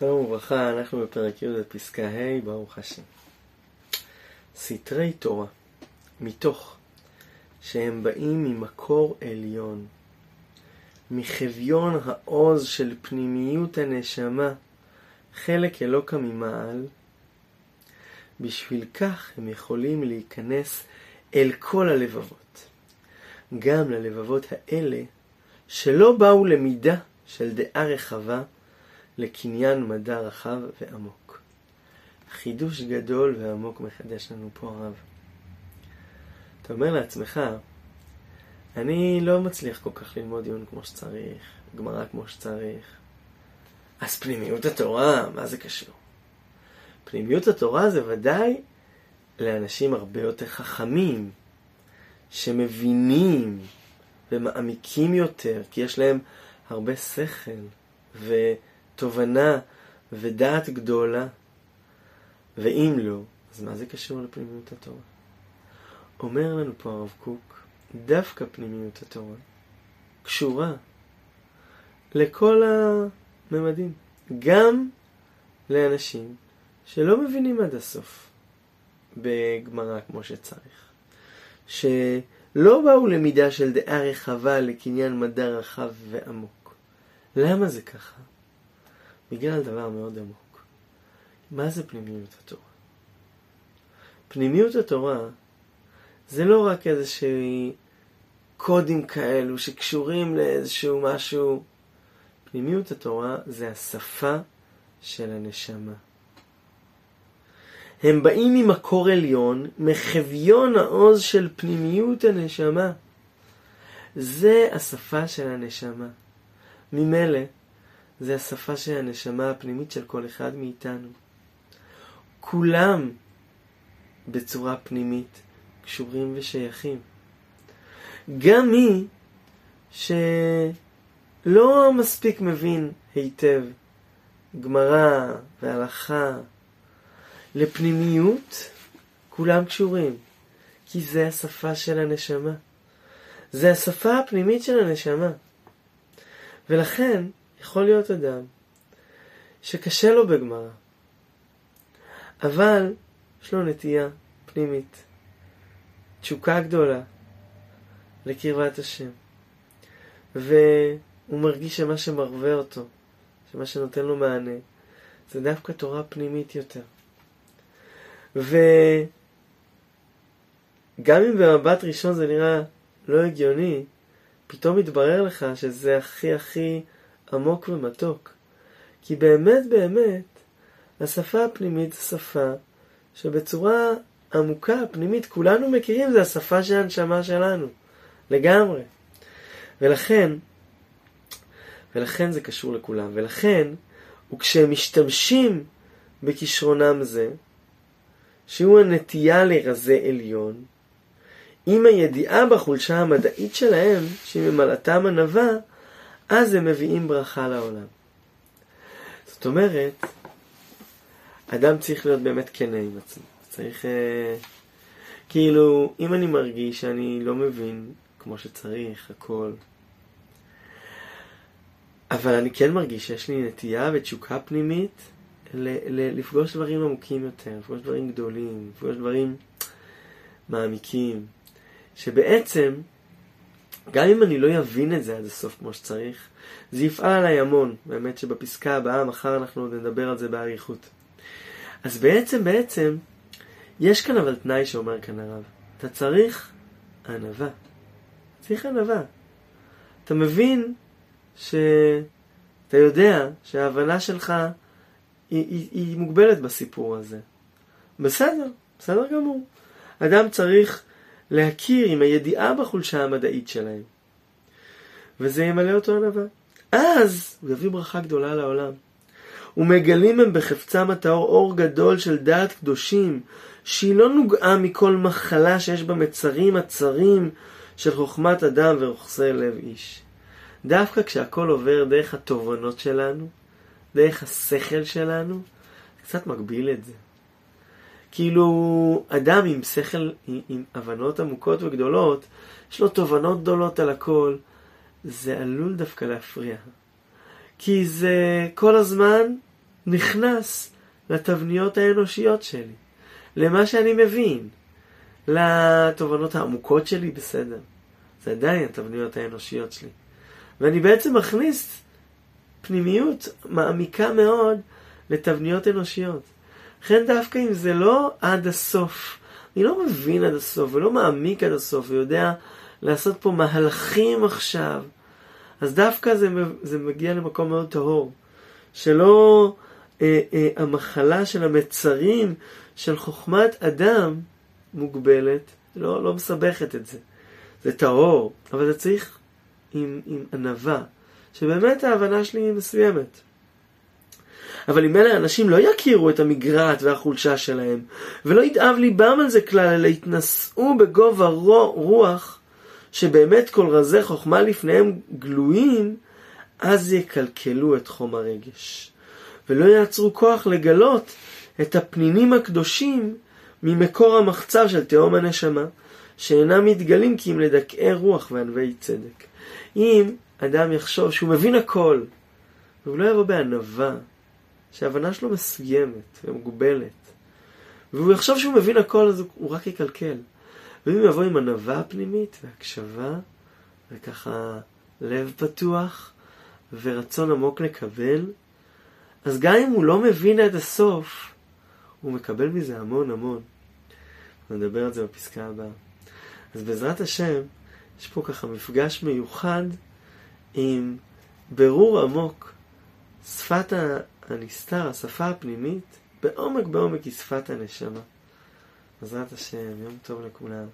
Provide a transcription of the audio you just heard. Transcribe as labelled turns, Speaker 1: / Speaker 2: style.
Speaker 1: שלום וברכה, אנחנו בפרק י' בפסקה ה', ברוך השם. סתרי תורה, מתוך שהם באים ממקור עליון, מחביון העוז של פנימיות הנשמה, חלק אלוקה ממעל, בשביל כך הם יכולים להיכנס אל כל הלבבות. גם ללבבות האלה שלא באו למידה של דעה רחבה, לקניין מדע רחב ועמוק. חידוש גדול ועמוק מחדש לנו פה הרב. אתה אומר לעצמך, אני לא מצליח כל כך ללמוד עיון כמו שצריך, גמרא כמו שצריך. אז פנימיות התורה, מה זה קשור? פנימיות התורה זה ודאי לאנשים הרבה יותר חכמים, שמבינים ומעמיקים יותר, כי יש להם הרבה שכל, ו... תובנה ודעת גדולה. ואם לא, אז מה זה קשור לפנימיות התורה? אומר לנו פה הרב קוק, דווקא פנימיות התורה קשורה לכל הממדים, גם לאנשים שלא מבינים עד הסוף בגמרא כמו שצריך, שלא באו למידה של דעה רחבה לקניין מדע רחב ועמוק. למה זה ככה? בגלל דבר מאוד עמוק. מה זה פנימיות התורה? פנימיות התורה זה לא רק איזשהו קודים כאלו שקשורים לאיזשהו משהו. פנימיות התורה זה השפה של הנשמה. הם באים ממקור עליון, מחביון העוז של פנימיות הנשמה. זה השפה של הנשמה. ממילא, זה השפה של הנשמה הפנימית של כל אחד מאיתנו. כולם בצורה פנימית קשורים ושייכים. גם מי שלא מספיק מבין היטב גמרא והלכה לפנימיות, כולם קשורים, כי זה השפה של הנשמה. זה השפה הפנימית של הנשמה. ולכן, יכול להיות אדם שקשה לו בגמרא, אבל יש לו נטייה פנימית, תשוקה גדולה לקרבת השם, והוא מרגיש שמה שמרווה אותו, שמה שנותן לו מענה, זה דווקא תורה פנימית יותר. וגם אם במבט ראשון זה נראה לא הגיוני, פתאום מתברר לך שזה הכי הכי עמוק ומתוק. כי באמת באמת, השפה הפנימית זו שפה שבצורה עמוקה, פנימית, כולנו מכירים, זה השפה של הנשמה שלנו. לגמרי. ולכן, ולכן זה קשור לכולם. ולכן, וכשהם משתמשים בכישרונם זה, שהוא הנטייה לרזה עליון, עם הידיעה בחולשה המדעית שלהם, שהיא ממלאתם ענווה, אז הם מביאים ברכה לעולם. זאת אומרת, אדם צריך להיות באמת כנה עם עצמו. צריך... אה, כאילו, אם אני מרגיש שאני לא מבין כמו שצריך, הכל, אבל אני כן מרגיש שיש לי נטייה ותשוקה פנימית ל- ל- לפגוש דברים עמוקים יותר, לפגוש דברים גדולים, לפגוש דברים מעמיקים, שבעצם גם אם אני לא אבין את זה עד הסוף כמו שצריך, זה יפעל עליי המון. באמת שבפסקה הבאה, מחר אנחנו עוד נדבר על זה באריכות. אז בעצם, בעצם, יש כאן אבל תנאי שאומר כאן הרב. אתה צריך ענווה. צריך ענווה. אתה מבין שאתה יודע שההבנה שלך היא, היא, היא מוגבלת בסיפור הזה. בסדר, בסדר גמור. אדם צריך להכיר עם הידיעה בחולשה המדעית שלהם. וזה ימלא אותו ענווה. אז הוא יביא ברכה גדולה לעולם. ומגלים הם בחפצם הטהור אור גדול של דעת קדושים, שהיא לא נוגעה מכל מחלה שיש בה מצרים הצרים של חוכמת אדם ורוכסי לב איש. דווקא כשהכל עובר דרך התובנות שלנו, דרך השכל שלנו, קצת מגביל את זה. כאילו, אדם עם שכל, עם, הבנות עמוקות וגדולות, יש לו תובנות גדולות על הכל, זה עלול דווקא להפריע. כי זה כל הזמן נכנס לתבניות האנושיות שלי, למה שאני מבין, לתובנות העמוקות שלי, בסדר. זה עדיין התבניות האנושיות שלי. ואני בעצם מכניס פנימיות מעמיקה מאוד לתבניות אנושיות. לכן דווקא אם זה לא עד הסוף, אני לא מבין עד הסוף ולא מעמיק עד הסוף ויודע לעשות פה מהלכים עכשיו, אז דווקא זה, זה מגיע למקום מאוד טהור. שלא אה, אה, המחלה של המצרים של חוכמת אדם מוגבלת, לא, לא מסבכת את זה. זה טהור, אבל זה צריך עם, עם ענווה, שבאמת ההבנה שלי היא מסוימת. אבל אם אלה אנשים לא יכירו את המגרעת והחולשה שלהם, ולא יתאב ליבם על זה כלל, אלא יתנשאו בגובה רוח, שבאמת כל רזי חוכמה לפניהם גלויים, אז יקלקלו את חום הרגש, ולא יעצרו כוח לגלות את הפנינים הקדושים ממקור המחצב של תהום הנשמה, שאינם מתגלים כי אם לדכאי רוח וענבי צדק. אם אדם יחשוב שהוא מבין הכל, והוא לא יבוא בענווה, שההבנה שלו מסוימת ומוגבלת, והוא יחשוב שהוא מבין הכל, אז הוא רק יקלקל. ואם יבוא עם ענווה פנימית והקשבה, וככה לב פתוח, ורצון עמוק לקבל, אז גם אם הוא לא מבין עד הסוף, הוא מקבל מזה המון המון. נדבר על זה בפסקה הבאה. אז בעזרת השם, יש פה ככה מפגש מיוחד עם ברור עמוק. שפת הנסתר, השפה הפנימית, בעומק בעומק היא שפת הנשמה. בעזרת השם, יום טוב לכולם.